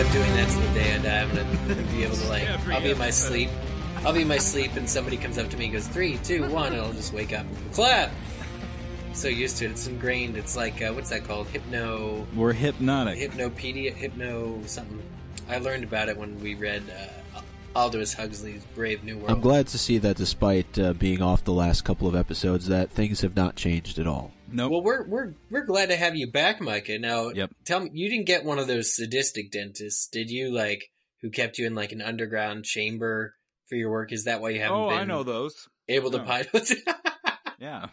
up doing that till the day I die. I'm gonna be able to like, Every I'll be in my episode. sleep. I'll be in my sleep, and somebody comes up to me and goes three, two, one, and I'll just wake up. and Clap. So used to it, it's ingrained. It's like uh, what's that called? Hypno, We're hypnotic. hypnopedia, hypno something. I learned about it when we read uh, Aldous Huxley's Brave New World. I'm glad to see that despite uh, being off the last couple of episodes, that things have not changed at all. Nope. Well, we're we're we're glad to have you back, Micah. Now, Yep. tell me, you didn't get one of those sadistic dentists, did you? Like, who kept you in like an underground chamber for your work? Is that why you haven't oh, been I know those. able to pilot? Yeah.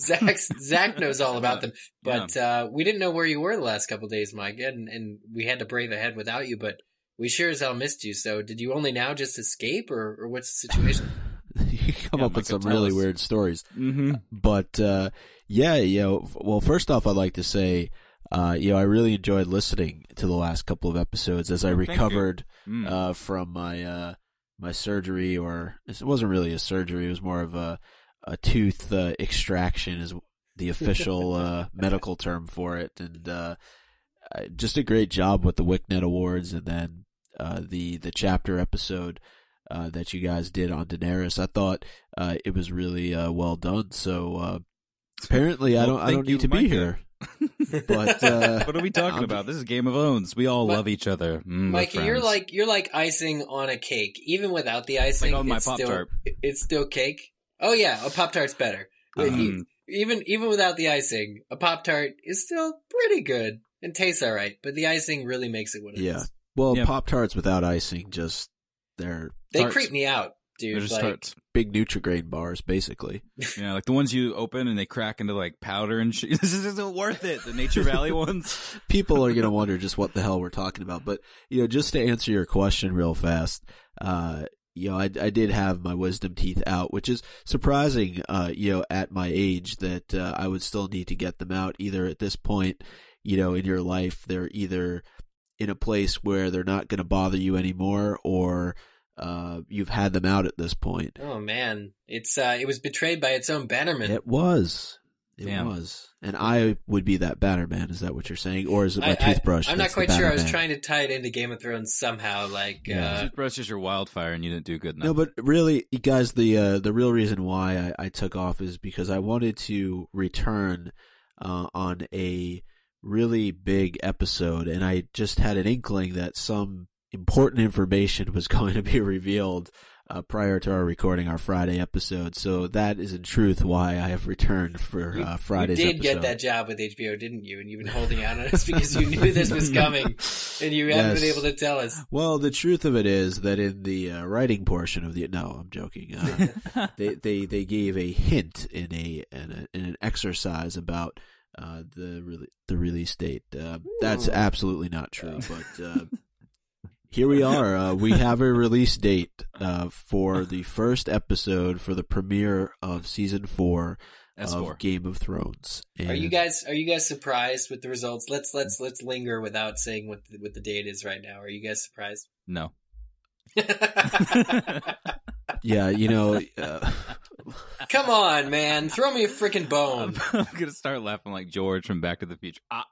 Zach Zach knows all about them, but uh, we didn't know where you were the last couple of days, Micah, and, and we had to brave ahead without you. But we sure as hell missed you. So, did you only now just escape, or, or what's the situation? you come Yeah, up with some really us. weird stories. Mm-hmm. But uh, yeah, you know, well, first off, I'd like to say, uh, you know, I really enjoyed listening to the last couple of episodes as I Oh, recovered Mm. uh, from my uh, my surgery, or it wasn't really a surgery; it was more of a a tooth uh, extraction, is the official uh, medical term for it, and uh, just a great job with the WickNet Awards, and then uh, the the chapter episode. Uh, that you guys did on Daenerys, I thought uh, it was really uh, well done. So uh, apparently, I don't I don't need to be Micah. here. But uh, what are we talking I'm- about? This is Game of Thrones. We all Mi- love each other. Mm, Mikey, you're like you're like icing on a cake. Even without the icing, on my it's still Pop-Tart. it's still cake. Oh yeah, a pop tart's better. Mm. Even even without the icing, a pop tart is still pretty good and tastes all right. But the icing really makes it what it is. Yeah. well, Yeah. Pop Tarts without icing, just they're they Tarts. creep me out, dude. They're just like, tarts. big Nutrigrain bars, basically. Yeah, like the ones you open and they crack into like powder and shit. This isn't worth it. The Nature Valley ones. People are gonna wonder just what the hell we're talking about. But you know, just to answer your question real fast, uh, you know, I, I did have my wisdom teeth out, which is surprising, uh, you know, at my age that uh, I would still need to get them out. Either at this point, you know, in your life, they're either in a place where they're not going to bother you anymore, or uh, you've had them out at this point. oh man, it's uh, it was betrayed by its own bannerman. It was. It Damn. was. And I would be that banner man, is that what you're saying? Or is it my I- toothbrush? I, am not quite sure. I was trying to tie it into Game of Thrones somehow. Like, Yeah. uh, Toothbrush is your wildfire, and you didn't do good enough. No, but really, you guys, the uh, the real reason why I, I took off is because I wanted to return uh, on a really big episode, and I just had an inkling that some important information was going to be revealed uh, prior to our recording our Friday episode. So that is in truth why I have returned for you, uh, Friday's you did episode. get that job with HBO, didn't you? And you've been holding out on us because you knew this was coming, and you haven't been able to tell us. Well, the truth of it is that in the uh, writing portion of the no, I'm joking. Uh, they, they they gave a hint in a in, a, in an exercise about uh, the re- the release date. Uh, that's absolutely not true, but uh, here we are. Uh, we have a release date uh, for the first episode for the premiere of season four S4. of Game of Thrones. Are you guys are you guys surprised with the results? Let's let's let's linger without saying what the, what the date is right now. Are you guys surprised? No. Yeah, you know. Uh, Come on, man, throw me a freaking I'm, bone. I'm gonna start laughing like George from Back to the Future. Ah,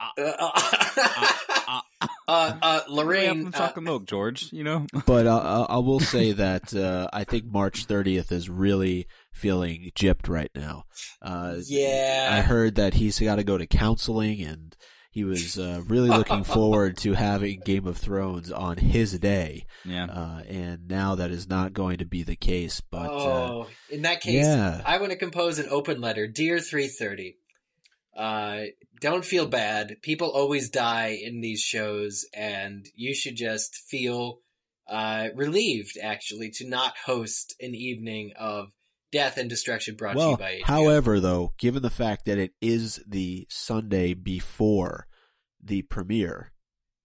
Uh, uh, uh, Lorraine Lorraine, from uh, chocolate milk, George. You know. but uh, I I will say that uh, I think March 30th is really feeling gypped right now. Uh, I heard that he's got to go to counseling, and he was uh, really looking forward to having Game of Thrones on his day. Yeah. Uh, and now that is not going to be the case. But uh, oh, in that case, yeah. I want to compose an open letter, dear 330. Uh, don't feel bad. People always die in these shows, and you should just feel uh, relieved, actually, to not host an evening of death and destruction brought to you by HBO. however, though, given the fact that it is the Sunday before the premiere.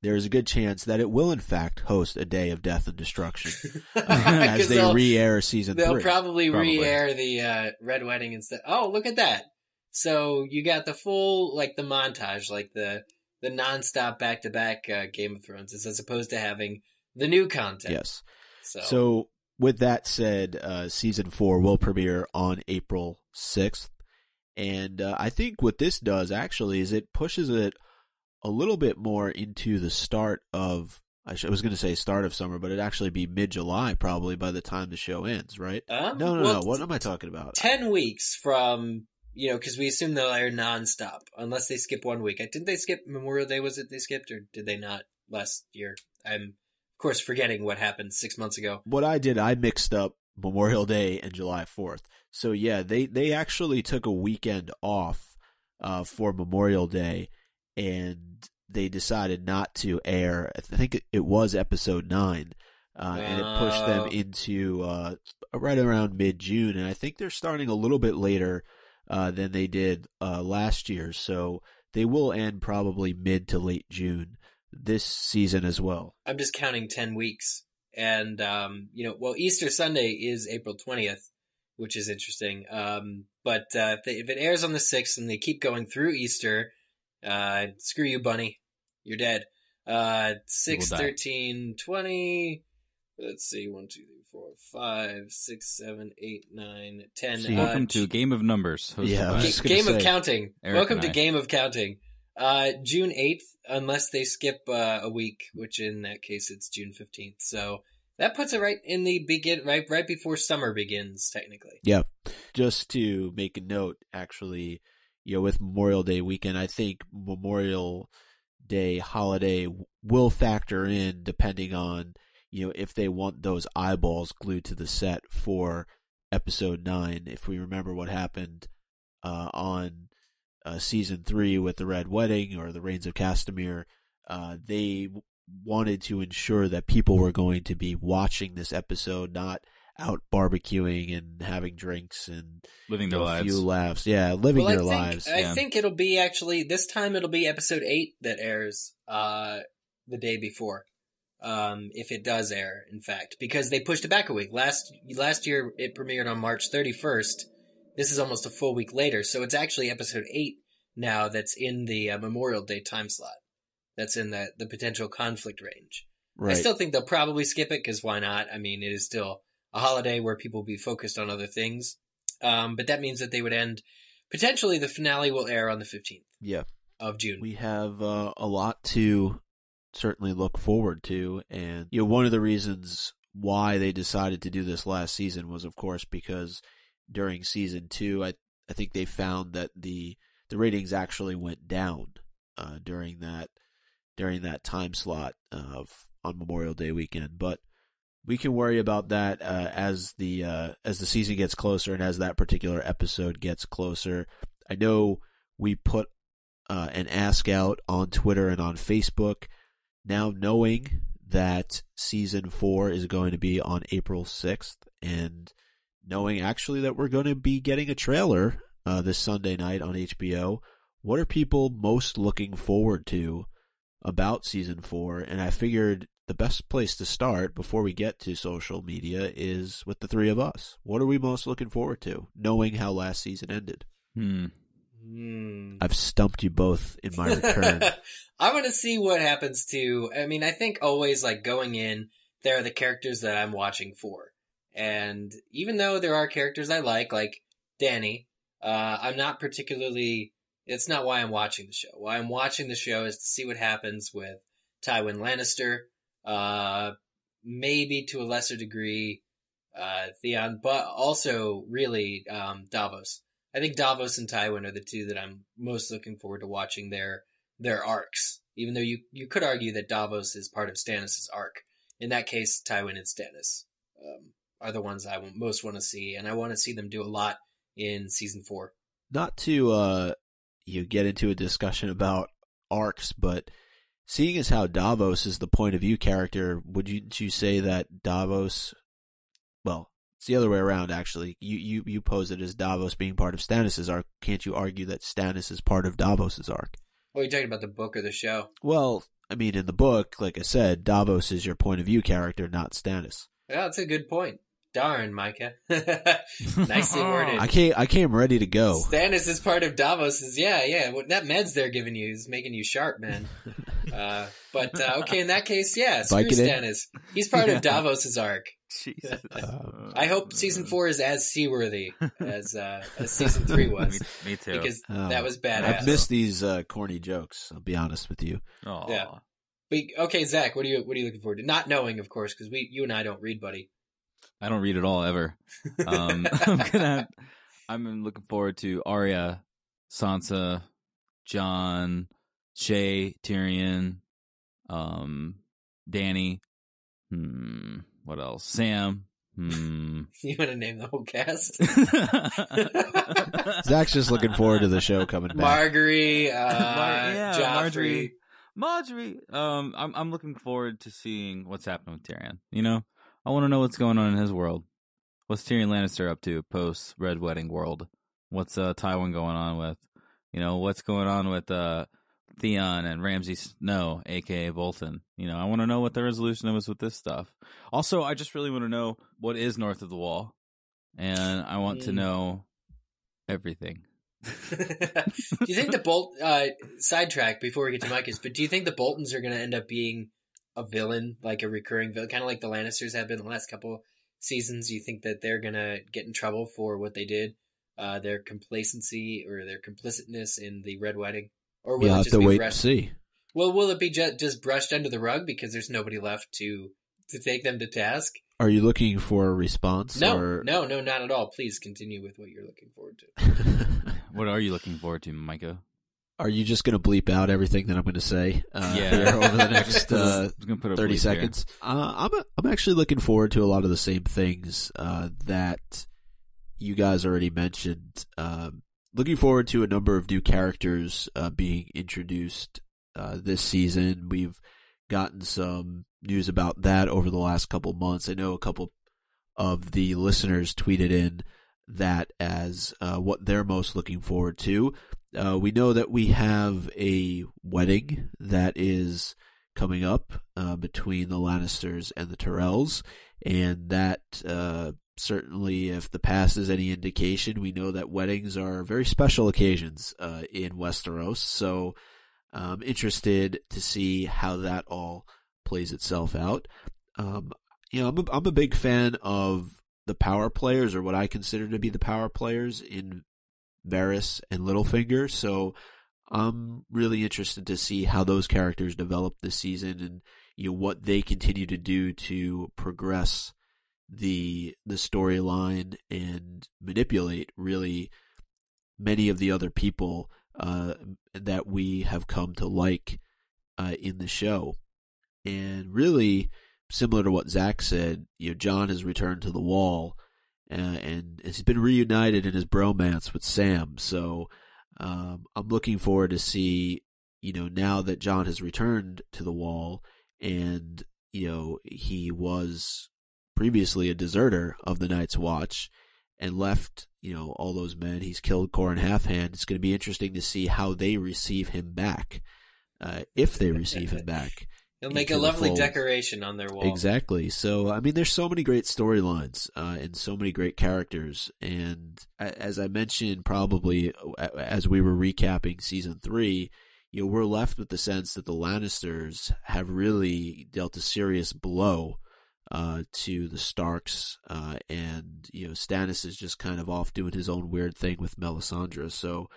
There is a good chance that it will, in fact, host a day of death and destruction as they they'll- re-air season They'll three. probably, Probably. re-air the uh, Red Wedding instead. Oh, look at that! So you got the full, like the montage, like the the nonstop back to back Game of Thrones, as opposed to having the new content. yes. So, So, with that said, uh, season four will premiere on April 6th. And uh, I think what this does actually is it pushes it a little bit more into the start of. I, sh- I was going to say start of summer, but it'd actually be mid July probably by the time the show ends, right? Um, No, no, well, no. What am I talking about? 10 weeks from, you know, because we assume they'll air nonstop, unless they skip one week. Didn't they skip Memorial Day? Was it they skipped, or did they not last year? I'm, of course, forgetting what happened six months ago. what I did, I mixed up Memorial Day and July 4th. So yeah, they, they actually took a weekend off, uh, for Memorial Day and they decided not to air, I think it- was episode nine, uh, and it pushed them Oh. into, uh, right around mid-June. And I think they're starting a little bit later, uh, than they did, uh, last year. So they will end probably mid to late June this season as well. I'm just counting 10 weeks. And, um, you know, well, Easter Sunday is April 20th, which is interesting. Um, but, uh, if, they, if it airs on the 6th and they keep going through Easter, uh, screw you, bunny. You're dead. Uh, 6, will die. 13, 20. Let's see, 1, 2, 3, 4, 5, 6, 7, 8, 9, 10. See, uh, Welcome to Game of Numbers. hosted Yeah, I was by- just gonna Game of say, Counting. Eric Welcome and to I. Game of Counting. Uh, June 8th, unless they skip uh, a week, which in that case it's June 15th. So that puts it right in the begin, right, right before summer begins, technically. Yeah. Just to make a note, actually, you know, with Memorial Day weekend, I think Memorial Day holiday will factor in depending on, you know, if they want those eyeballs glued to the set for episode nine. If we remember what happened, uh, on, uh, season three with the Red Wedding or the Rains of Castamere, uh, they w- wanted to ensure that people were going to be watching this episode, not out barbecuing and having drinks and living their know, a lives. few laughs. Yeah, living well, I their think, lives. I yeah. think it'll be actually this time. It'll be episode eight that airs uh, the day before, um, if it does air, in fact, because they pushed it back a week. Last last year it premiered on March 31st. This is almost a full week later, so it's actually episode eight now. That's in the uh, Memorial Day time slot. That's in the the potential conflict range. right. I still think they'll probably skip it because why not? I mean, it is still a holiday where people will be focused on other things. Um, but that means that they would end. Potentially, the finale will air on the 15th yeah, of June. we have uh, a lot to certainly look forward to, and you know, one of the reasons why they decided to do this last season was, of course, because during season two, I I think they found that the the ratings actually went down uh, during that during that time slot of on Memorial Day weekend, but we can worry about that uh, as the uh, as the season gets closer and as that particular episode gets closer. I know we put uh, an ask out on Twitter and on Facebook. Now knowing that season four is going to be on April sixth, and knowing actually that we're going to be getting a trailer uh, this Sunday night on HBO, what are people most looking forward to about season four? And I figured the best place to start before we get to social media is with the three of us. What are we most looking forward to, knowing how last season ended? Hmm. Hmm. I've stumped you both in my return. I want to see what happens to. I mean, I think always like going in, there are the characters that I'm watching for, and even though there are characters I like, like Dany, uh, I'm not particularly. It's not why I'm watching the show. Why I'm watching the show is to see what happens with Tywin Lannister, uh, maybe to a lesser degree, uh, Theon, but also really um, Davos. I think Davos and Tywin are the two that I'm most looking forward to watching their their arcs. Even though you you could argue that Davos is part of Stannis' arc. In that case, Tywin and Stannis um, are the ones I most want to see, and I want to see them do a lot in season four. Not to uh, you get into a discussion about arcs, but seeing as how Davos is the point of view character, would you, you say that Davos? Well, it's the other way around. Actually, you you you pose it as Davos being part of Stannis' arc. Can't you argue that Stannis is part of Davos' arc? Well, you're talking about, the book or the show? Well, I mean, in the book, like I said, Davos is your point of view character, not Stannis. Yeah, that's a good point. Darn, Micah. Nicely worded. I came I came ready to go. Stannis is part of Davos's. Yeah, yeah. What that meds they're giving you is making you sharp, man. Uh, but uh, okay, in that case, yeah, screw Vicodin? Stannis. He's part of Davos's arc. Jesus. Uh, I hope season four is as seaworthy as uh, as season three was me too. because Oh, that was badass. I've missed these uh, corny jokes. I'll be honest with you. Aw. yeah. But, okay, Zach, what are you what are you looking forward to? Not knowing, of course, because we you and I don't read, buddy. I don't read at all ever. Um, I'm gonna. I'm looking forward to Arya, Sansa, Jon, Shae, Tyrion, um, Dany. Hmm. What else? Sam. Hmm. you want to name the whole cast? Zach's just looking forward to the show coming back. Margaery, uh, Mar- yeah, Joffrey. Margaery. Margaery. Um, I'm I'm looking forward to seeing what's happening with Tyrion. You know, I want to know what's going on in his world. What's Tyrion Lannister up to post Red Wedding world? What's uh Tywin going on with? You know, what's going on with uh Theon and Ramsay Snow, aka Bolton? You know, I want to know what the resolution was with this stuff. Also, I just really want to know what is north of the wall, and I want to Mm. know everything. do you think the Bolt uh, sidetrack before we get to Micah's? But do you think the Boltons are going to end up being a villain, like a recurring villain, kind of like the Lannisters have been the last couple seasons? You think that they're going to get in trouble for what they did, uh, their complacency or their complicitness in the Red Wedding, or will You'll it have to be wait and brushed? see. Well, will it be ju- just brushed under the rug because there's nobody left to to take them to task? Are you looking for a response? No, or... no, no, not at all. Please continue with what you're looking forward to. What are you looking forward to, Micah? Are you just going to bleep out everything that I'm going to say uh, Yeah. over the next uh, put 30 seconds? Uh, I'm, I'm actually looking forward to a lot of the same things uh, that you guys already mentioned. Um, looking forward to a number of new characters uh, being introduced uh, this season. We've gotten some news about that over the last couple months. I know a couple of the listeners tweeted in that as uh, what they're most looking forward to. Uh, we know that we have a wedding that is coming up uh, between the Lannisters and the Tyrells, and that uh, certainly, if the past is any indication, we know that weddings are very special occasions uh, in Westeros. So, I'm interested to see how that all plays itself out. Um, you know, I'm a, I'm a big fan of the power players, or what I consider to be the power players in Varys and Littlefinger. So I'm really interested to see how those characters develop this season and you know what they continue to do to progress the the storyline and manipulate really many of the other people uh, that we have come to like uh, in the show. And really, similar to what Zach said, you know, Jon has returned to the wall, uh, and he's been reunited in his bromance with Sam. So um, I'm looking forward to see, you know, now that Jon has returned to the wall, and you know he was previously a deserter of the Night's Watch and left, you know, all those men. He's killed Qhorin Halfhand. It's going to be interesting to see how they receive him back, uh, if they receive him back. He'll make a lovely fold. decoration on their wall. Exactly. So, I mean, there's so many great storylines uh, and so many great characters. And as I mentioned, probably as we were recapping season three, you know, we're left with the sense that the Lannisters have really dealt a serious blow uh, to the Starks, uh, and you know, Stannis is just kind of off doing his own weird thing with Melisandre. So,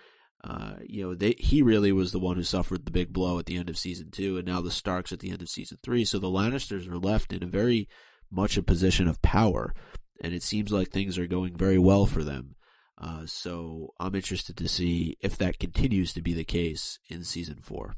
uh, you know, they he really was the one who suffered the big blow at the end of season two, and now the Starks at the end of season three. So the Lannisters are left in a very much a position of power, and it seems like things are going very well for them. Uh, so I'm interested to see if that continues to be the case in season four.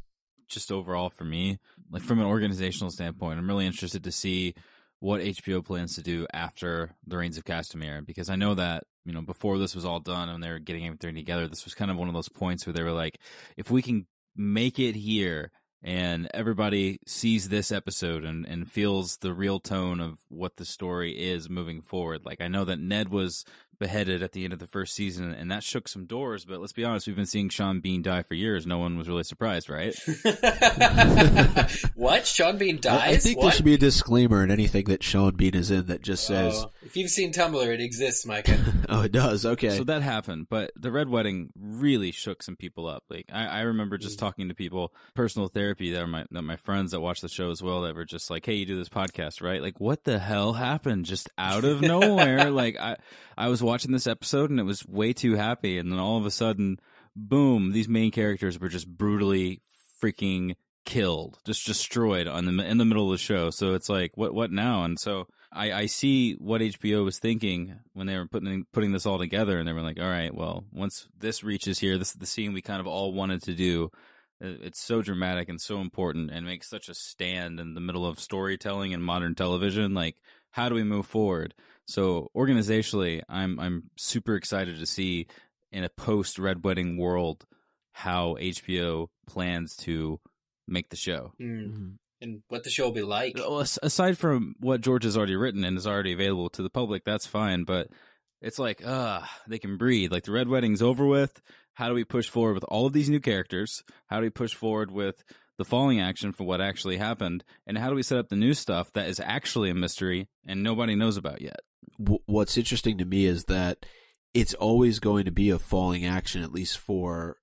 just overall for me, like from an organizational standpoint, I'm really interested to see what HBO plans to do after the Rains of Castamere because I know that you know before this was all done and they were getting everything together, this was kind of one of those points where they were like, if we can make it here and everybody sees this episode and, and feels the real tone of what the story is moving forward. Like I know that Ned was beheaded at the end of the first season, and that shook some doors. But let's be honest, we've been seeing Sean Bean die for years. No one was really surprised, right? what? Sean Bean dies? I, I think what? there should be a disclaimer in anything that Sean Bean is in that just oh, says, Oh, if you've seen Tumblr, it exists, Micah. "Oh, it does." Okay. So that happened, but the Red Wedding really shook some people up. Like I, I remember just mm. talking to people, personal therapy that are my that my friends that watch the show as well, that were just like, "Hey, you do this podcast, right? Like, what the hell happened just out of nowhere?" like I, I was watching this episode and it was way too happy, and then all of a sudden, boom! These main characters were just brutally freaking killed, just destroyed on the in the middle of the show. So it's like, what what now? And so I, I see what HBO was thinking when they were putting putting this all together, and they were like, all right, well, once this reaches here, this is the scene we kind of all wanted to do. Uh, it's so dramatic and so important, and makes such a stand in the middle of storytelling and modern television. Like, how do we move forward? So organizationally, I'm I'm super excited to see in a post Red Wedding world how HBO plans to make the show. Hmm. Mhm. And what the show will be like. Well, aside from what George has already written and is already available to the public, that's fine. But it's like, ah, they can breathe. Like the Red Wedding's over with. How do we push forward with all of these new characters? How do we push forward with the falling action for what actually happened? And how do we set up the new stuff that is actually a mystery and nobody knows about yet? w- what's interesting to me is that it's always going to be a falling action, at least for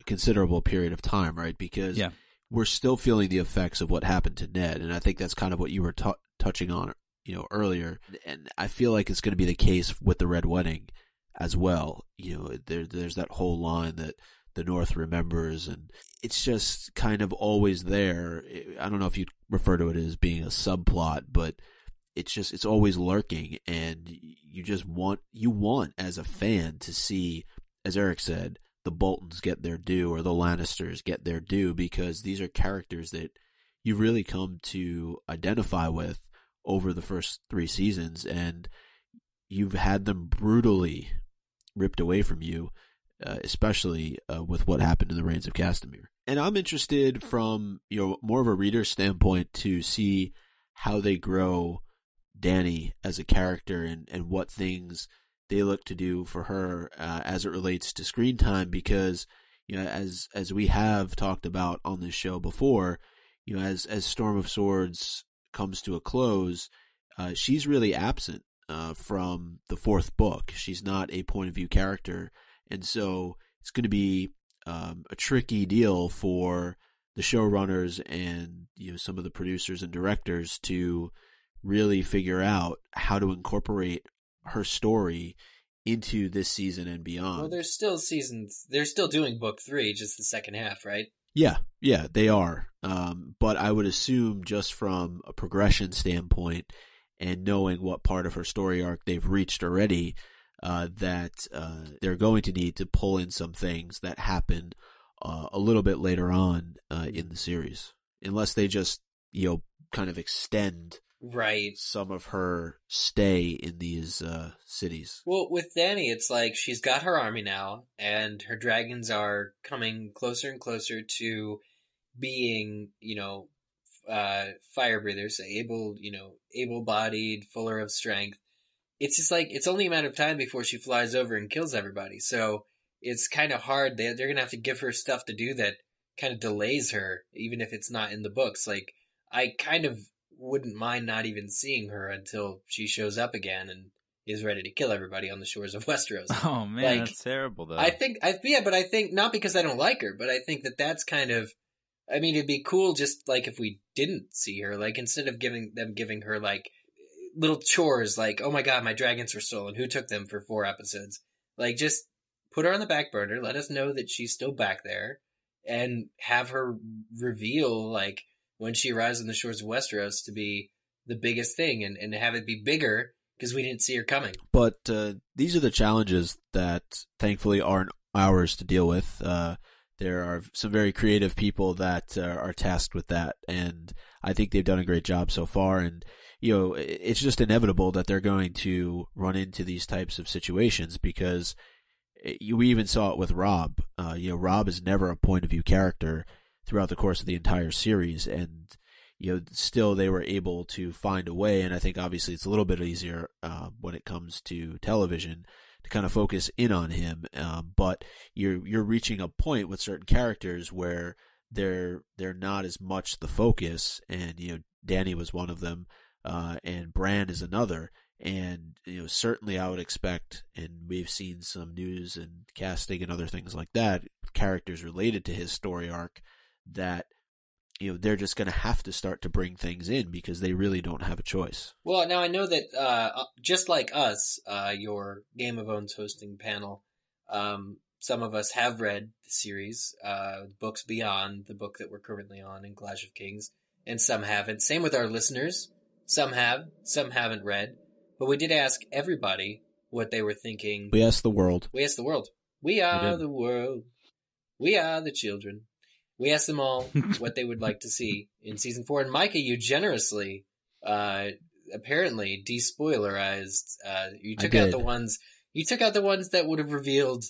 a considerable period of time, right? Because Yeah. we're still feeling the effects of what happened to Ned, and I think that's kind of what you were t- touching on, you know, earlier. And I feel like it's going to be the case with the Red Wedding as well. You know, there, there's that whole line that the North remembers, and it's just kind of always there. I don't know if you'd refer to it as being a subplot, but it's just it's always lurking and you just want you want as a fan to see as Eric said the Boltons get their due or the Lannisters get their due because these are characters that you've really come to identify with over the first 3 seasons and you've had them brutally ripped away from you uh, especially uh, with what happened in the rains of Castamere. And I'm interested from you know more of a reader standpoint to see how they grow Dany as a character and, and what things they look to do for her uh, as it relates to screen time because you know as as we have talked about on this show before you know as as Storm of Swords comes to a close uh, she's really absent uh, from the fourth book she's not a point of view character and so it's going to be um, a tricky deal for the showrunners and you know some of the producers and directors to really figure out how to incorporate her story into this season and beyond. Well, there's still seasons. They're still doing book three, just the second half, right? Yeah, yeah, they are. Um, but I would assume just from a progression standpoint and knowing what part of her story arc they've reached already, uh, that uh, they're going to need to pull in some things that happened uh, a little bit later on uh, in the series, unless they just you know kind of extend Right. some of her stay in these uh, cities. Well, with Dany, it's like she's got her army now, and her dragons are coming closer and closer to being, you know, uh, fire breathers, able, you know, able-bodied, fuller of strength. It's just like it's only a matter of time before she flies over and kills everybody. So it's kind of hard. They they're gonna have to give her stuff to do that kind of delays her, even if it's not in the books. Like I kind of wouldn't mind not even seeing her until she shows up again and is ready to kill everybody on the shores of Westeros. Oh man, Like, that's terrible though. I think, I yeah, but I think not because I don't like her, but I think that that's kind of. I mean, it'd be cool just like if we didn't see her, like instead of giving them giving her like little chores, like oh my god, my dragons were stolen. Who took them for four episodes? Like just put her on the back burner. Let us know that she's still back there, and have her reveal like when she arrives on the shores of Westeros to be the biggest thing, and and have it be bigger because we didn't see her coming. But uh, these are the challenges that thankfully aren't ours to deal with. Uh, there are some very creative people that uh, are tasked with that, and I think they've done a great job so far. And you know, it's just inevitable that they're going to run into these types of situations because eh, you we even saw it with Robb. Uh, you know, Robb is never a point of view character throughout the course of the entire series, and you know, still they were able to find a way. And I think obviously it's a little bit easier uh, when it comes to television to kind of focus in on him. Um, but you're you're reaching a point with certain characters where they're they're not as much the focus. And you know, Dany was one of them, uh, and Bran is another. And you know, certainly I would expect, and we've seen some news and casting and other things like that, characters related to his story arc that you know they're just going to have to start to bring things in because they really don't have a choice. Well, now I know that uh, just like us, uh, your Game of Owns hosting panel, um, some of us have read the series, uh, books beyond the book that we're currently on in Clash of Kings, and some haven't. Same with our listeners. Some have, some haven't read. But we did ask everybody what they were thinking. We asked the world. We asked the world. We are the world. We are the children. We asked them all what they would like to see in season four. And Micah, you generously, uh, apparently despoilerized. Uh, you took out the ones. You took out the ones that would have revealed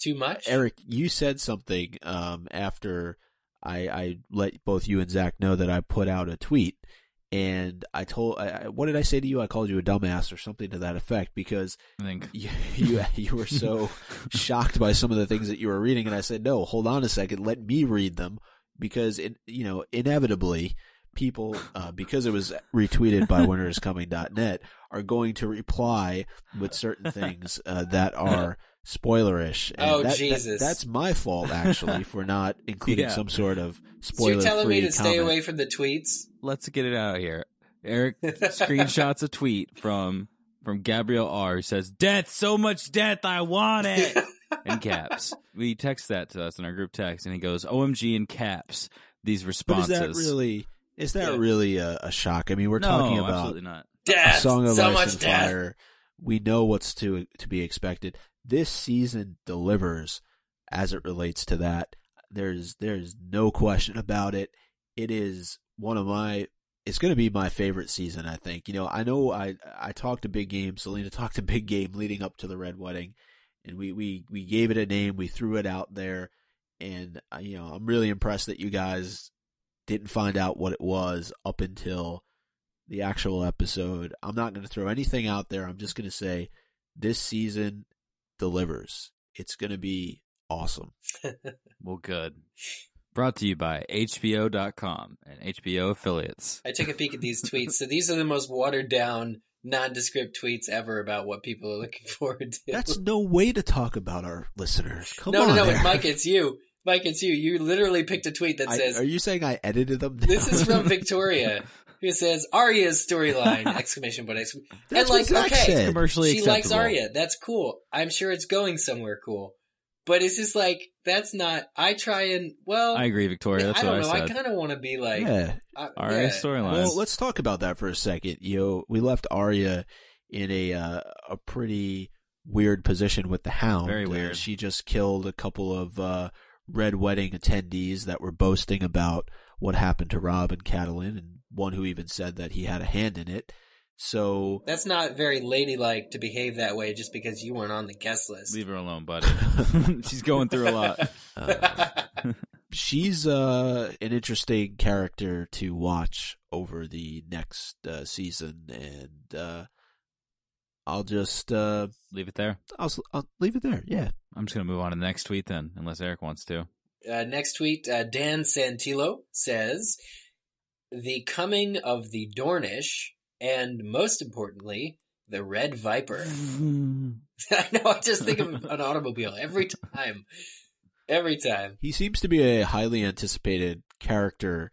too much. Eric, you said something um, after I, I let both you and Zach know that I put out a tweet, and I told, I, what did I say to you? I called you a dumbass or something to that effect because I think. you you, you were so shocked by some of the things that you were reading, and I said, no, hold on a second, let me read them because it, you know, inevitably. People, uh, because it was retweeted by winteriscoming.net, are going to reply with certain things uh, that are spoilerish. And Oh, that- that- Jesus. that's my fault actually for not including Yeah. some sort of spoiler. so you're telling me to stay away from the tweets? Let's get it out here. Eric screenshots a tweet from from Gabrielle R. who says, "Death, so much death, I want it." in caps. We text that to us in our group text, and he goes, "OMG" in caps. These responses. But is responses. that really? Is that Yeah. really a, a shock? I mean, we're no, talking about absolutely not. Death. Song of so Ice much and death. Fire. We know what's to to be expected. This season delivers as it relates to that. There's there's no question about it. It is one of my. It's going to be my favorite season. I think. You know, I know I I talked a big game. Selena talked a big game leading up to the Red Wedding, and we we we gave it a name. We threw it out there, and uh, you know, I'm really impressed that you guys didn't find out what it was up until the actual episode. I'm not going to throw anything out there. I'm just going to say this season delivers. It's going to be awesome. Well, good. Brought to you by HBO.com and HBO affiliates. I took a peek at these tweets. So these are the most watered down, nondescript tweets ever about what people are looking forward to. That's no way to talk about our listeners. Come no, on, no, no, Eric. Mike, it's you. Mike, it's you. You literally picked a tweet that I- says, are you saying I edited them? "This is from Victoria." Who says Arya's storyline? Exclamation point! Exclamation. And like, okay, said. Commercially she likes acceptable. Arya. That's cool. I'm sure it's going somewhere cool. But it's just like that's not. I try and well, I agree, Victoria. That's I don't what know. I I, kind of want to be like, yeah. uh, Arya yeah. storyline. Well, let's talk about that for a second. You know, we left Arya in a uh, a pretty weird position with the Hound. Very Uh, weird. she just killed a couple of uh, Red Wedding attendees that were boasting about what happened to Robb and Catelyn, and one who even said that he had a hand in it. So That's not very ladylike to behave that way just because you weren't on the guest list. Leave her alone, buddy. She's going through a lot. uh, she's uh, an interesting character to watch over the next uh, season, and uh, I'll just uh, Leave it there. I'll, I'll leave it there. Yeah. I'm just gonna move on to the next tweet then, unless Eric wants to. Uh, next tweet, uh, Dan Santillo says, "The coming of the Dornish, and most importantly, the Red Viper." I know. I just think of an automobile every time. Every time. He seems to be a highly anticipated character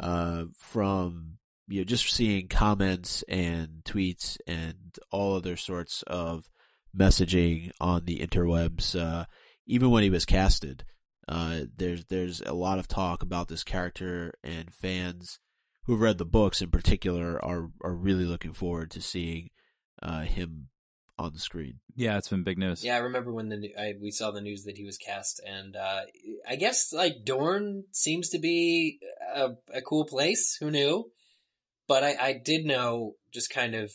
uh, from you know just seeing comments and tweets and all other sorts of messaging on the interwebs. Uh, even when he was casted, uh, there's there's a lot of talk about this character, and fans who read the books in particular are are really looking forward to seeing uh, him on the screen. Yeah, it's been big news. Yeah, I remember when the I, we saw the news that he was cast, and uh, I guess like Dorne seems to be a, a cool place. Who knew? But I, I did know just kind of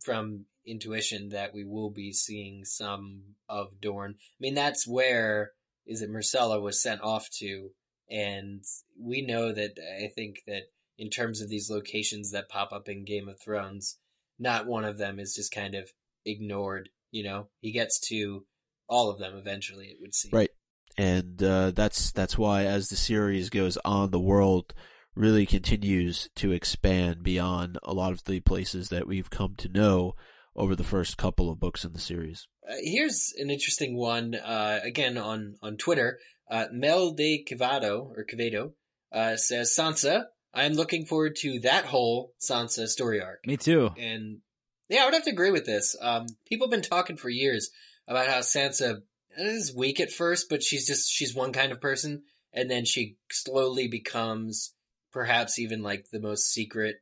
from intuition that we will be seeing some of Dorne. I mean, that's where is it Myrcella was sent off to, and we know that I think that in terms of these locations that pop up in Game of Thrones, not one of them is just kind of ignored. You know, he gets to all of them eventually. It would seem. Right. and uh, that's that's why as the series goes on, the world really continues to expand beyond a lot of the places that we've come to know over the first couple of books in the series. Uh, here's an interesting one. Uh, again on on Twitter, uh, Mel de Quevedo or Quevedo uh, says Sansa. I'm looking forward to that whole Sansa story arc. Me too. And yeah, I would have to agree with this. Um, people have been talking for years about how Sansa is weak at first, but she's just she's one kind of person, and then she slowly becomes perhaps even like the most secret,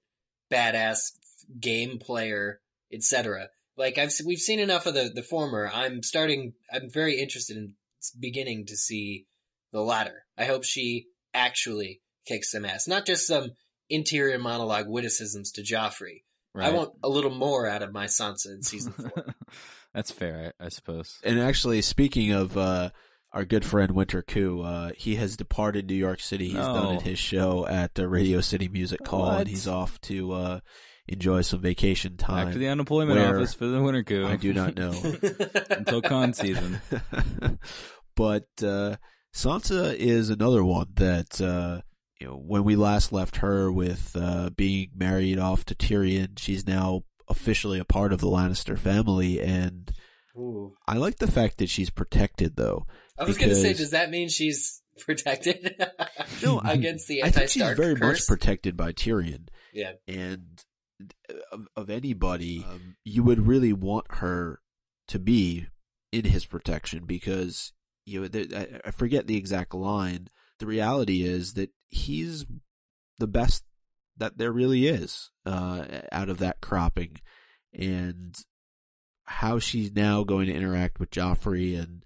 badass game player, etc. Like I've we've seen enough of the the former. I'm starting. I'm very interested in beginning to see the latter. I hope she actually kicks some ass, not just some interior monologue witticisms to Joffrey. I want a little more out of my Sansa in season four. That's fair, I, I suppose. And actually, speaking of uh, our good friend Winter Koo, uh, he has departed New York City. He's No. done his show at uh, Radio City Music Hall, What? and he's off to uh, enjoy some vacation time. Back to the unemployment office for the winter coup. I do not know. Until con season. but uh, Sansa is another one that uh, you know when we last left her with uh, being married off to Tyrion, she's now officially a part of the Lannister family, and Ooh. I like the fact that she's protected though. I was going to say, does that mean she's protected No, against the I think she's anti-Stark very much curse? protected by Tyrion, yeah, and of, of anybody, um, you would really want her to be in his protection because you know there, I, I forget the exact line. The reality is that he's the best that there really is uh, out of that cropping, and how she's now going to interact with Joffrey and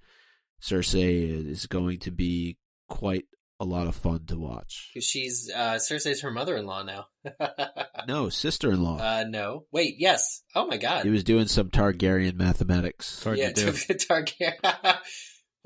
Cersei is going to be quite a lot of fun to watch. 'Cause she's uh, Cersei's her mother-in-law now. No, sister-in-law. uh, no, wait, yes. Oh my God, He was doing some Targaryen mathematics. It's hard yeah, to do. Targaryen.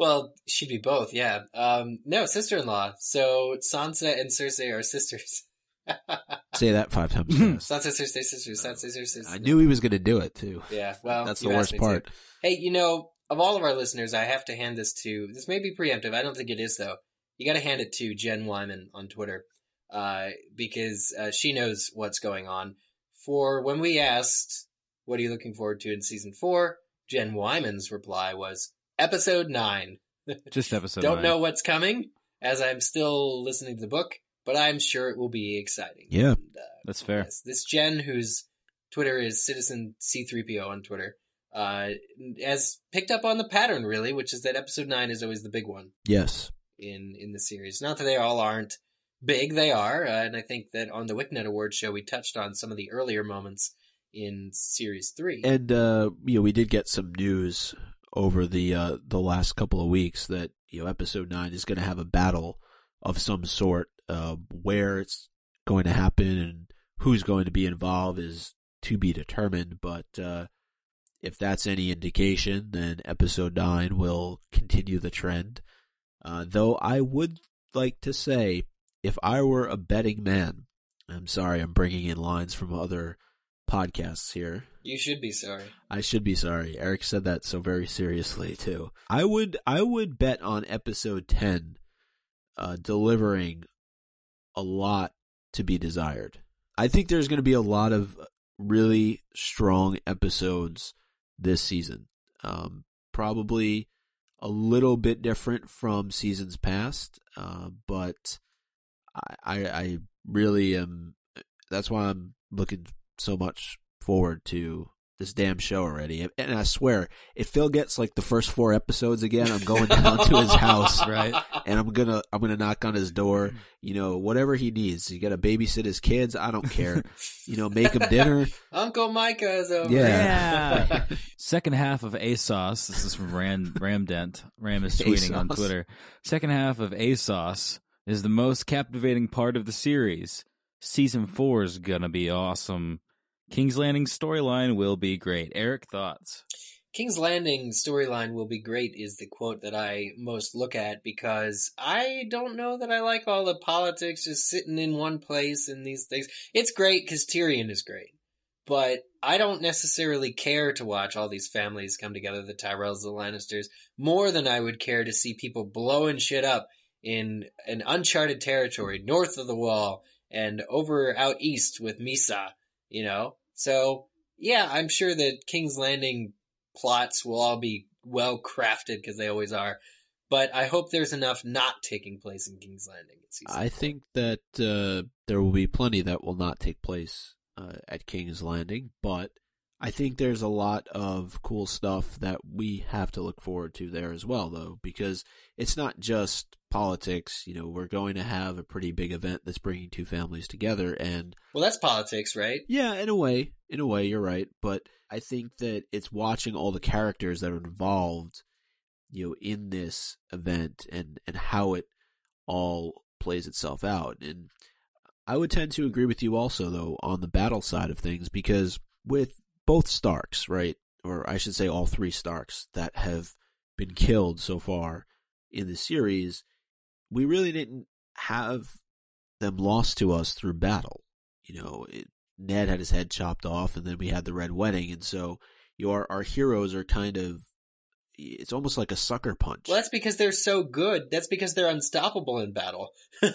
Well, she'd be both. Yeah. Um, no, sister-in-law. So Sansa and Cersei are sisters. Say that five times. Sansa, Cersei, sisters. Sansa, Cersei, sisters. I knew he was going to do it too. Yeah. Well, That's the worst me to. part. Hey, you know, of all of our listeners, I have to hand this to. This may be preemptive. I don't think it is though. You got to hand it to Jen Wyman on Twitter, uh, because uh, she knows what's going on. For when we asked, "What are you looking forward to in season four? Jen Wyman's reply was episode nine. Just episode Don't nine. know what's coming, as I'm still listening to the book, but I'm sure it will be exciting. Yeah. And, uh, That's fair. Yes, this Jen, whose Twitter is Citizen C3PO on Twitter, uh, has picked up on the pattern really, which is that episode nine is always the big one Yes. in in the series. Not that they all aren't big, they are, uh, and I think that on the Wicknet Award show we touched on some of the earlier moments in series three. And uh, you know, we did get some news over the uh, the last couple of weeks that you know episode nine is going to have a battle of some sort. Uh, where it's going to happen and who's going to be involved is to be determined. But uh, if that's any indication, then episode nine will continue the trend. Uh, though I would like to say, if I were a betting man, I'm sorry, I'm bringing in lines from other podcasts here. you should be sorry. I should be sorry. Eric said that so very seriously too. I would I would bet on episode 10 uh delivering a lot to be desired. I think there's going to be a lot of really strong episodes this season. Um probably a little bit different from seasons past, uh, but I, I I really am. That's why I'm looking so much forward to this damn show already. And I swear, if Phil gets like the first four episodes again, I'm going down to his house Right. and I'm gonna I'm gonna knock on his door. You know, whatever he needs. He got to babysit his kids. I don't care. You know, make him dinner. Uncle Micah is over. Yeah. Yeah. Second half of ASOS. This is from Ram Ramdent. Ram is tweeting on Twitter. Second half of ASOS is the most captivating part of the series. Season four is gonna be awesome. King's Landing storyline will be great. Eric, thoughts? King's Landing storyline will be great is the quote that I most look at because I don't know that I like all the politics just sitting in one place and these things. It's great because Tyrion is great, but I don't necessarily care to watch all these families come together, the Tyrells, the Lannisters, more than I would care to see people blowing shit up in an uncharted territory north of the wall and over out east with Misa, you know? So, yeah, I'm sure that King's Landing plots will all be well crafted because they always are. But I hope there's enough not taking place in King's Landing. I think that uh, there will be plenty that will not take place uh, at King's Landing, but I think there's a lot of cool stuff that we have to look forward to there as well, though, because it's not just politics. You know, we're going to have a pretty big event that's bringing two families together, and Well, that's politics, right? yeah, in a way, in a way, you're right. But I think that it's watching all the characters that are involved, you know, in this event and and how it all plays itself out. And I would tend to agree with you also, though, on the battle side of things, because with both Starks, right, or I should say all three Starks that have been killed so far in the series, we really didn't have them lost to us through battle. You know, it, Ned had his head chopped off, and then we had the Red Wedding, and so your our heroes are kind of it's almost like a sucker punch. Well, that's because they're so good. That's because they're unstoppable in battle.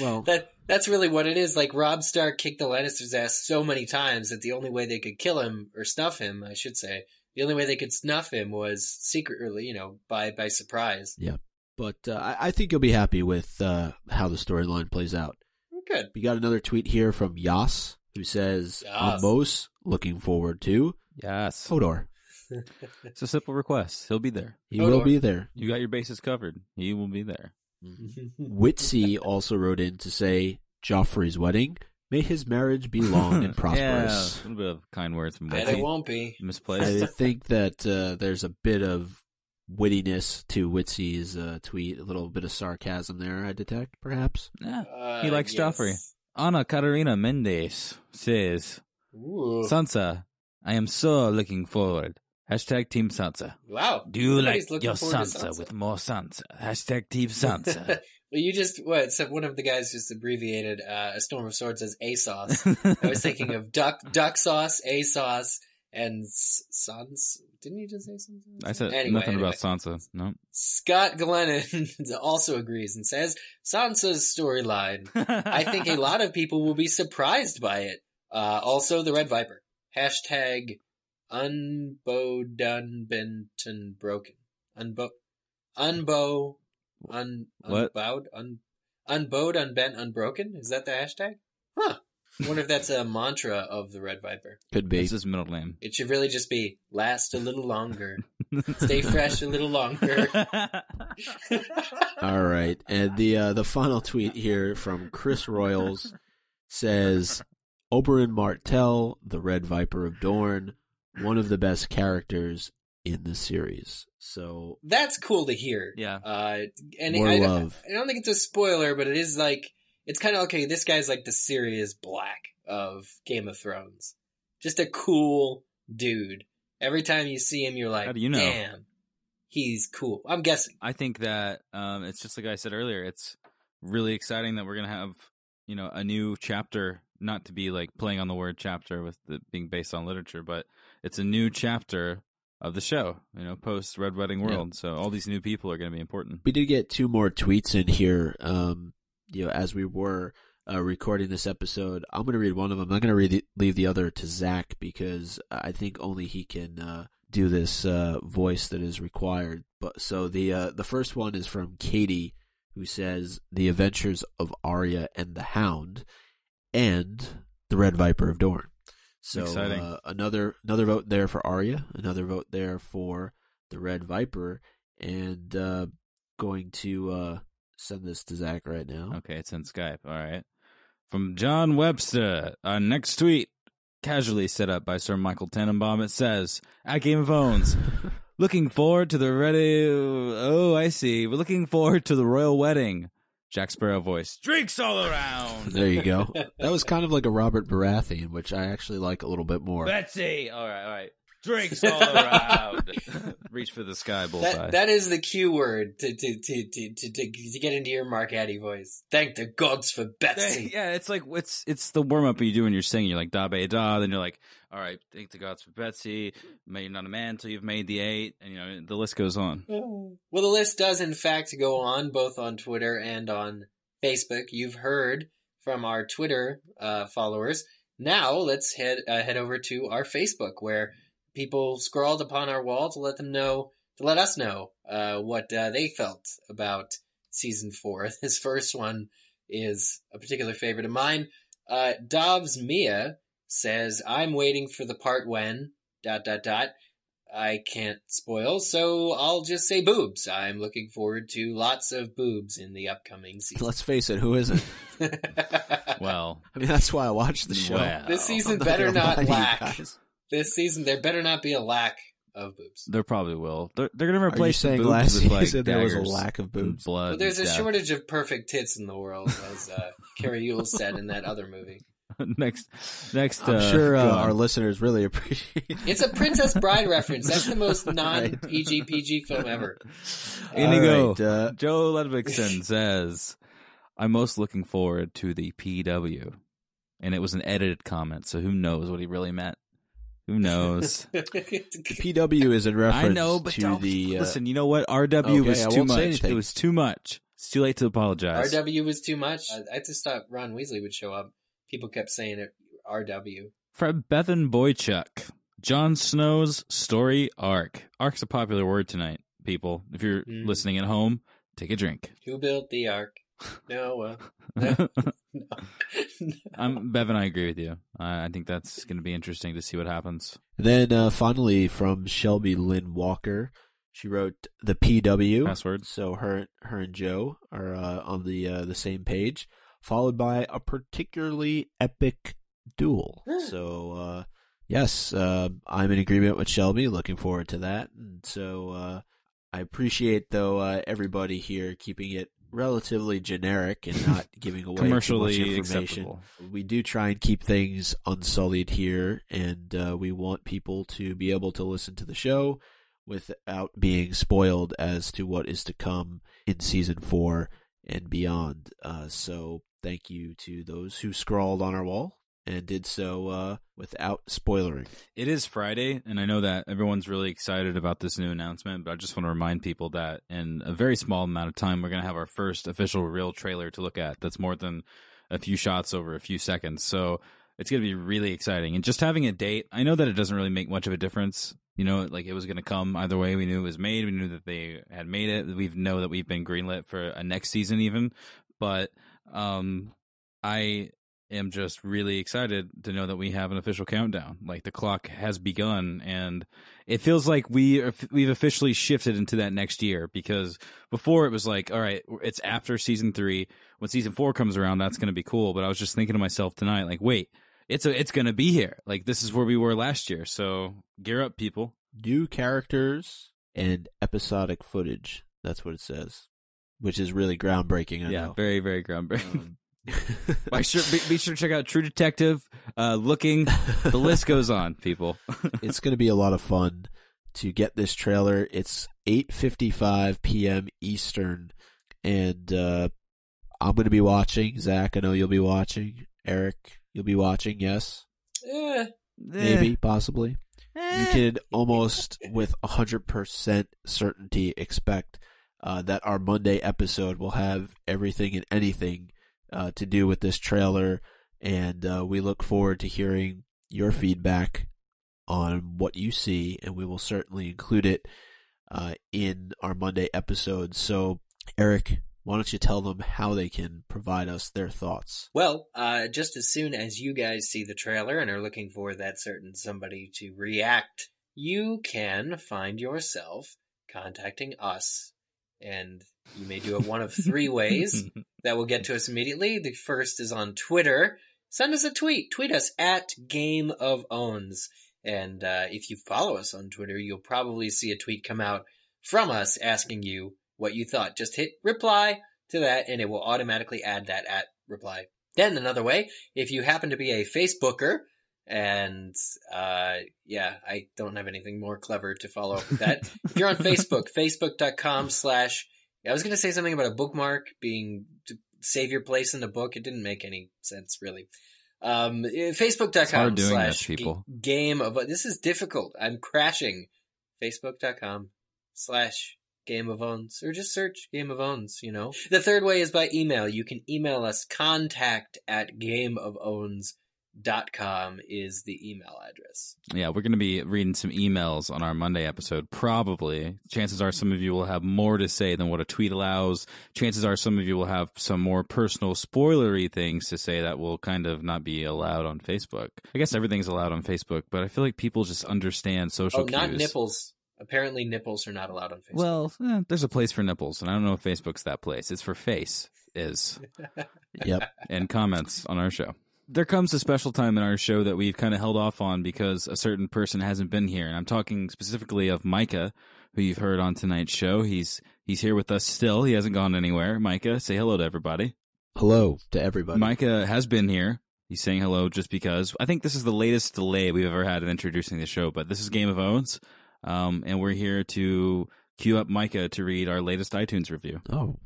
Well- that that's really what it is. Like Robb Stark kicked the Lannisters' ass so many times that the only way they could kill him or snuff him, I should say, the only way they could snuff him was secretly, you know, by by surprise. Yeah, but uh, I, I think you'll be happy with uh, how the storyline plays out. Good. We got another tweet here from Yas who says, Yas. "Amos looking forward to Yes. Hodor. It's a simple request. He'll be there. He Hodor. will be there." You got your bases covered. He will be there. Witsy also wrote in to say, "Joffrey's wedding. May his marriage be long and yeah, prosperous." a little bit of kind words from and it won't be. Misplaced. I think that uh, there's a bit of wittiness to Witsy's uh, tweet, a little bit of sarcasm there. I detect, perhaps. Yeah. Uh, He likes Joffrey. Ana Catarina Mendes says, Ooh. Sansa, I am so looking forward. Hashtag Team Sansa. wow. Do you Everybody's like your to Sansa, with more Sansa? Hashtag Team Sansa. well, you just what? So one of the guys just abbreviated uh, a storm of swords as ASOS. I was thinking of duck duck sauce, ASOS, and sans. Didn't you just say something? I said Anyway, nothing anyway. about Sansa. No. Scott Glennon also agrees and says Sansa's storyline. I think a lot of people will be surprised by it. Uh, also, the Red Viper. Hashtag unbowdunbenton broken. Unbow, unbow, un, unbowed, un, unbowed, unbent, unbroken. Is that the hashtag? Huh. I wonder if that's a mantra of the Red Viper. Could be. It's his middle name. It should really just be last a little longer, stay fresh a little longer. All right, and the uh, the final tweet here from Chris Royals says, "Oberyn Martell, the Red Viper of Dorne, one of the best characters in the series." So That's cool to hear. yeah. Uh, and More I, love. I don't think it's a spoiler, but it is like it's kind of okay. This guy's like the Sirius Black of Game of Thrones, just a cool dude. Every time you see him, you're like, How do you know? Damn, he's cool. I'm guessing. I think that um, it's just like I said earlier. It's really exciting that we're gonna have you know a new chapter. Not to be like playing on the word chapter with it being based on literature, but it's a new chapter of the show. You know, post Red Wedding Yeah. World. So all these new people are gonna be important. we did get two more tweets in here. Um, you know, as we were uh, recording this episode, I'm going to read one of them. I'm going to leave the other to Zach because I think only he can uh, do this uh, voice that is required. But so the uh, the first one is from Katie, who says the Adventures of Arya and the Hound, and the Red Viper of Dorne. So uh, another another vote there for Arya, another vote there for the Red Viper, and uh, going to uh, send this to Zach right now. Okay, it's in Skype. All right. From John Webster, our next tweet, casually set up by Sir Michael Tannenbaum, it says, at Game of Owns, looking forward to the ready. Oh, I see. We're looking forward to the royal wedding. Jack Sparrow voice. Drinks all around. There you go. that was kind of like a Robert Baratheon, which I actually like a little bit more. Betsy. All right, all right. Drinks all around. Reach for the sky, bullseye. That, that is the cue word to to, to, to, to, to to get into your Mark Addy voice. Thank the gods for Betsy. yeah, it's like it's it's the warm up you do when you're singing. You're like da ba da, then you're like, all right, thank the gods for Betsy. May you're not a man until you've made the eight, and you know the list goes on. Well, the list does in fact go on both on Twitter and on Facebook. You've heard from our Twitter uh, followers. Now let's head uh, head over to our Facebook where people scrawled upon our wall to let them know to let us know uh, what uh, they felt about season four. This first one is a particular favorite of mine. Uh, Dobbs Mia says, "I'm waiting for the part when dot dot dot." I can't spoil, so I'll just say boobs. I'm looking forward to lots of boobs in the upcoming season. Let's face it, who isn't? Well, I mean, that's why I watched the show. well, this season better not lie to you lack. guys. This season there better not be a lack of boobs. there probably will. They're, they're gonna Are you replace the saying boobs last with like season there was a lack of boobs? blood. But there's a death. shortage of perfect tits in the world, as uh, Cary Elwes said in that other movie. next, next. I'm uh, sure uh, our listeners really appreciate. It's a Princess Bride reference. That's the most non PG PG film ever. Inigo. All right, uh, Joe Ludvigson says, "I'm most looking forward to the PW," and it was an edited comment, so who knows what he really meant? Who knows? PW is in reference I know, but to don't the. Uh, listen. You know what? RW Okay, was I too much. It was too much. It's too late to apologize. RW was too much. I, I just thought Ron Weasley would show up. People kept saying it. RW. From Bethan Boychuk, Jon Snow's story arc. Arc's a popular word tonight, people. If you're Mm. listening at home, take a drink. Who built the ark? Noah. No. I'm Bevan. I agree with you. I I think that's going to be interesting to see what happens. Then uh, finally, from Shelby Lynn Walker, she wrote the PW. Password. So her, her and Joe are uh, on the uh, the same page, followed by a particularly epic duel. Hmm. so uh, yes, uh, I'm in agreement with Shelby. Looking forward to that. And so uh, I appreciate though uh, everybody here keeping it relatively generic and not giving away too much Commercially information. acceptable. We do try and keep things unsullied here, and uh, we want people to be able to listen to the show without being spoiled as to what is to come in season four and beyond. Uh, so, thank you to those who scrawled on our wall and did so uh, without spoilering. It is Friday, and I know that everyone's really excited about this new announcement, but I just want to remind people that in a very small amount of time, we're going to have our first official real trailer to look at that's more than a few shots over a few seconds. So it's going to be really exciting. And just having a date, I know that it doesn't really make much of a difference. You know, like it was going to come either way. We knew it was made. We knew that they had made it. We know that we've been greenlit for a next season, even. But um, I am just really excited to know that we have an official countdown. Like the clock has begun, and it feels like we are, we've officially shifted into that next year. Because before it was like, all right, it's after season three. When season four comes around, that's going to be cool. But I was just thinking to myself tonight, like, wait, it's a, it's going to be here. Like this is where we were last year. So gear up, people. New characters and episodic footage. That's what it says, which is really groundbreaking. I yeah, know. very very groundbreaking. Um, Be sure, be, be sure to check out True Detective. Uh, looking, the list goes on, people. it's going to be a lot of fun to get this trailer. It's 8:55 p.m. Eastern and uh I'm going to be watching. Zach, I know you'll be watching. Eric, you'll be watching. Yes. Eh, Maybe, possibly. Eh. You can almost with 100% certainty expect uh, that our Monday episode will have everything and anything uh, to do with this trailer, and uh, we look forward to hearing your feedback on what you see, and we will certainly include it uh, in our Monday episode. So, Eric, why don't you tell them how they can provide us their thoughts? Well, uh, just as soon as you guys see the trailer and are looking for that certain somebody to react, you can find yourself contacting us. And you may do it one of three ways that will get to us immediately. The first is on Twitter. Send us a tweet. Tweet us at Game of Owns. And uh, if you follow us on Twitter, you'll probably see a tweet come out from us asking you what you thought. Just hit reply to that and it will automatically add that at reply. Then another way, if you happen to be a Facebooker, And uh, yeah, I don't have anything more clever to follow up with that. if you're on Facebook, facebook.com slash. I was going to say something about a bookmark being to save your place in the book. It didn't make any sense, really. Um, Facebook.com slash this, people. game of. This is difficult. I'm crashing. Facebook.com slash Game of Owns, or just search Game of Owns, you know. The third way is by email. You can email us contact at game of gameofowns.com is the email address. Yeah, we're going to be reading some emails on our Monday episode. Probably. Chances are some of you will have more to say than what a tweet allows. Chances are some of you will have some more personal spoilery things to say that will kind of not be allowed on Facebook. I guess everything's allowed on Facebook, but I feel like people just understand social Oh, not nipples. Apparently, nipples are not allowed on Facebook. Well, eh, there's a place for nipples, and I don't know if Facebook's that place. It's for face is Yep. and comments on our show. There comes a special time in our show that we've kind of held off on because a certain person hasn't been here, and I'm talking specifically of Micah, who you've heard on tonight's show. He's he's here with us still. He hasn't gone anywhere. Micah, say hello to everybody. Hello to everybody. Micah has been here. He's saying hello just because I think this is the latest delay we've ever had in introducing the show. But this is Game of Owns, um, and we're here to queue up Micah to read our latest iTunes review. Oh,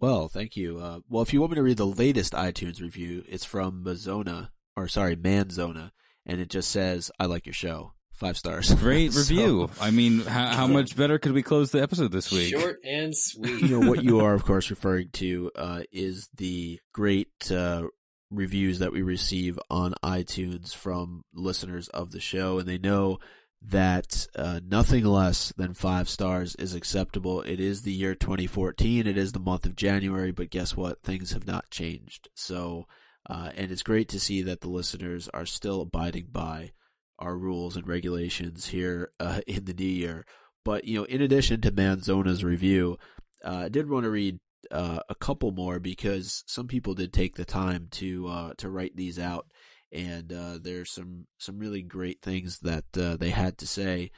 well, thank you. Uh, well, if you want me to read the latest iTunes review, it's from Mazona, or sorry, Manzona, and it just says, "I like your show." Five stars. Great So, review. I mean, how, how much better could we close the episode this week? Short and sweet. you know what you are, of course, referring to uh, is the great uh, reviews that we receive on iTunes from listeners of the show, and they know that uh, nothing less than five stars is acceptable. It is the year 2014. It is the month of January, but guess what? Things have not changed. So, uh, and it's great to see that the listeners are still abiding by our rules and regulations here uh, in the new year. But you know, in addition to Manzona's review, uh, I did want to read uh, a couple more because some people did take the time to uh, to write these out, and uh, there's some some really great things that uh, they had to say.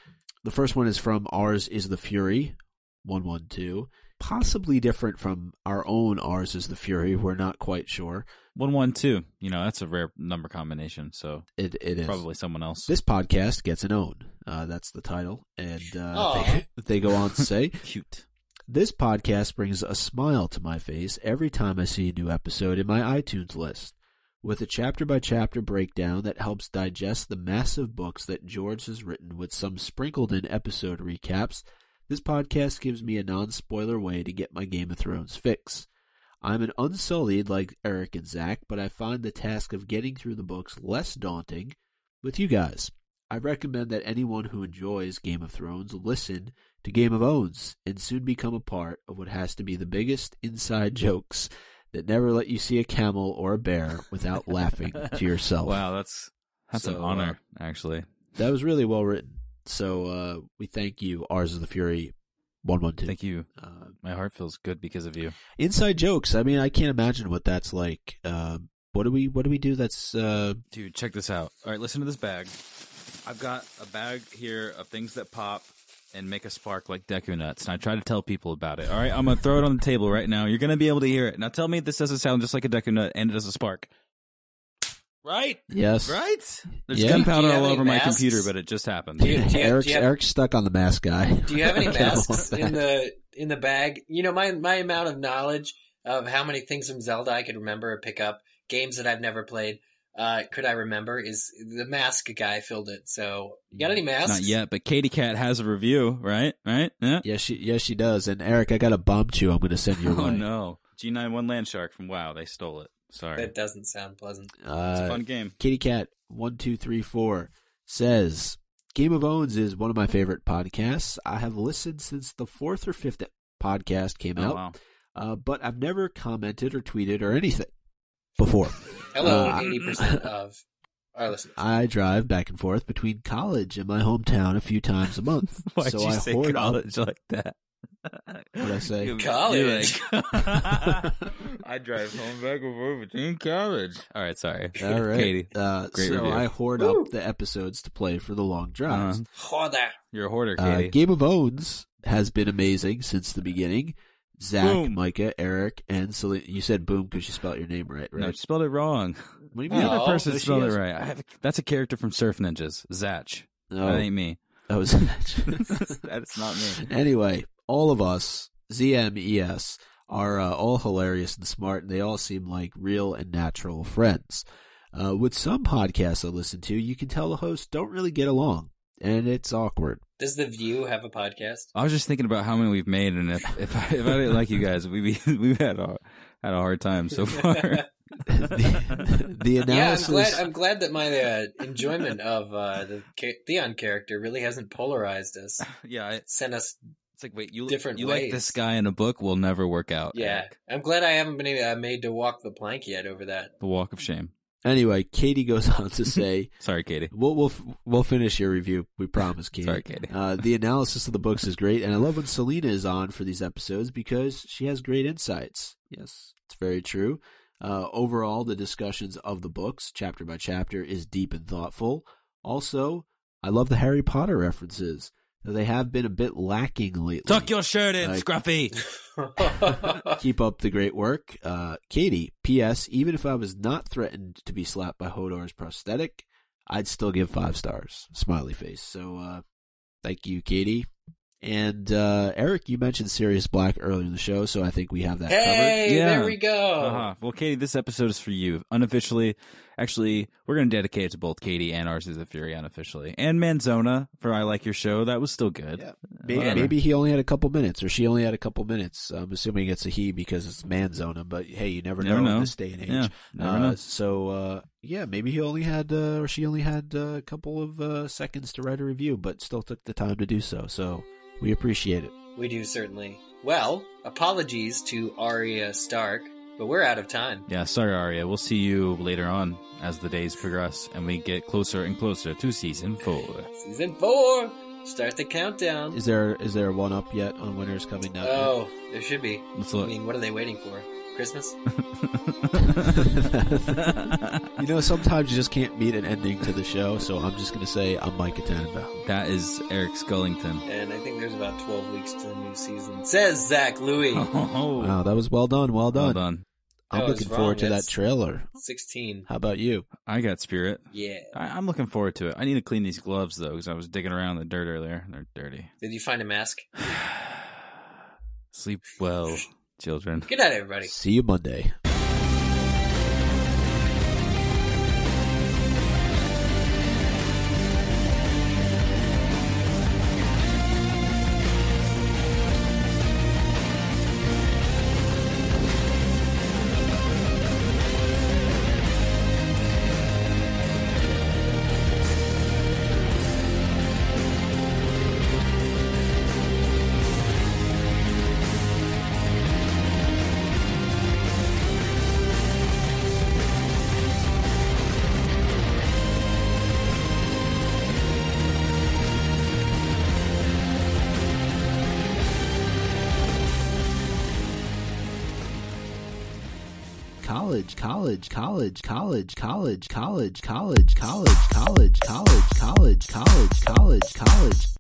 The first one is from ours is the Fury, one one two, possibly different from our own ours is the Fury. We're not quite sure. One one two. You know, that's a rare number combination. So It it is probably someone else. This podcast gets an own. Uh, that's the title, and uh, they, they go on to say. cute. This podcast brings a smile to my face every time I see a new episode in my iTunes list. With a chapter by chapter breakdown that helps digest the massive books that George has written with some sprinkled in episode recaps, this podcast gives me a non spoiler way to get my Game of Thrones fix. I'm an unsullied like Eric and Zach, but I find the task of getting through the books less daunting with you guys. I recommend that anyone who enjoys Game of Thrones listen to Game of Owns and soon become a part of what has to be the biggest inside jokes that never let you see a camel or a bear without laughing to yourself. Wow, that's that's an So, honor, actually. That was really well written. So uh, we thank you, Ours is the Fury, one one two. Thank you. Uh, My heart feels good because of you. inside jokes. I mean, I can't imagine what that's like. Uh, what do we What do we do? That's uh, Dude, check this out. All right, listen to this bag. I've got a bag here of things that pop and make a spark like Deku Nuts, and I try to tell people about it. All right, I'm gonna throw it on the table right now. You're gonna be able to hear it. Now tell me if this doesn't sound just like a Deku Nut and it does a spark. Right? yes. Right? There's Yeah. gunpowder Do you have all any over my masks? computer, but it just happened. Do you- do you Eric's have- Eric's stuck on the mask guy. Do you have any masks in the in the bag? You know, my my amount of knowledge of how many things from Zelda I could remember or pick up, games that I've never played, uh, could I remember? Is the mask guy filled it? So, you got any masks? Not yet, but Katie Cat has a review, right? Right? Yeah. Yes, she yes she does. And Eric, I got a bomb chew. I'm going to send you. Oh way. no. G91 Land Shark from WoW. They stole it. Sorry. That doesn't sound pleasant. It's a Uh, fun game. Kitty Cat one two three four says Game of Owns is one of my favorite podcasts. I have listened since the fourth or fifth podcast came Oh, out, wow. uh, but I've never commented or tweeted or anything before. Hello, Uh, eighty percent of our listeners. I drive back and forth between college and my hometown a few times a month. Why'd so you I say hoard up- college like that? What'd I say? College. like- I drive home back and forth between college. All right, sorry. All right, Katie. Uh, Great so review. I hoard Woo. up the episodes to play for the long drives. Uh-huh. Hoarder. You're a hoarder, Uh, Katie. Game of Owns has been amazing since the beginning. Zach, Boom. Micah, Eric, and Celine. You said boom because you spelled your name right, right? No, you spelled it wrong. what do you The mean? Oh, other person spelled it is. right. I have a, that's a character from Surf Ninjas. Zach. No, That ain't me. that was. That's not me. anyway, all of us, ZMES, are uh, all hilarious and smart, and they all seem like real and natural friends. Uh, with some podcasts I listen to, you can tell the hosts don't really get along, and it's awkward. Does the View have a podcast? I was just thinking about how many we've made, and if if I, if I didn't like you guys, we be, we've had a had a hard time so far. the, the Yeah, I'm glad. I'm glad that my uh, enjoyment of uh, the Theon character really hasn't polarized us. yeah, I, Sent us. it's like wait, you Different you like this guy in a book will never work out. Yeah, Eric. I'm glad I haven't been uh, made to walk the plank yet over that. the walk of shame. Anyway, Katie goes on to say, Sorry, Katie. "We'll we'll we'll finish your review. We promise, Katie." Sorry, Katie. Uh, the analysis of the books is great, and I love when Selena is on for these episodes because she has great insights. Yes, it's very true. Uh, overall, the discussions of the books, chapter by chapter, is deep and thoughtful. Also, I love the Harry Potter references. They have been a bit lacking lately. Tuck your shirt in, Like- Scruffy. Keep up the great work. Uh, Katie, P.S. Even if I was not threatened to be slapped by Hodor's prosthetic, I'd still give five stars. Smiley face. So, uh, thank you, Katie. And, uh, Eric, you mentioned Sirius Black earlier in the show, so I think we have that hey, Yeah. there we go. Uh-huh. Well, Katie, this episode is for you. Unofficially, actually, we're going to dedicate it to both Katie and Ours is a Fury unofficially. And Manzona for I Like Your Show. That was still good. Yeah. Maybe, Whatever. maybe he only had a couple minutes, or she only had a couple minutes. I'm assuming it's a he because it's Manzona, but hey, you never, Never know, know. in this day and age. Yeah, never Uh, know. So, uh, yeah, maybe he only had, uh, or she only had uh, a couple of uh, seconds to write a review, but still took the time to do so. So, we appreciate it. We do certainly. Well, apologies to Arya Stark, but we're out of time. Yeah, sorry, Arya. We'll see you later on as the days progress and we get closer and closer to season four. Season four. Start the countdown. Is there is there a one up yet on winners coming down? Oh, there should be. Let's I mean, what are they waiting for? Christmas? you know, sometimes you just can't meet an ending to the show, so I'm just going to say I'm Micah Tannenbaum. that is Eric Scullington. And I think there's about 12 weeks to the new season. Says Zach Louie. Oh, Wow, that was well done, well done. well done. I'm oh, I was looking wrong, forward to that's- that trailer. 16. How about you? I got spirit. Yeah. I, I'm looking forward to it. I need to clean these gloves though, because I was digging around in the dirt earlier. They're dirty. Did you find a mask? Sleep well, children. Good night, everybody. See you Monday. College, college, college, college, college, college, college, college, college, college, college, college, college.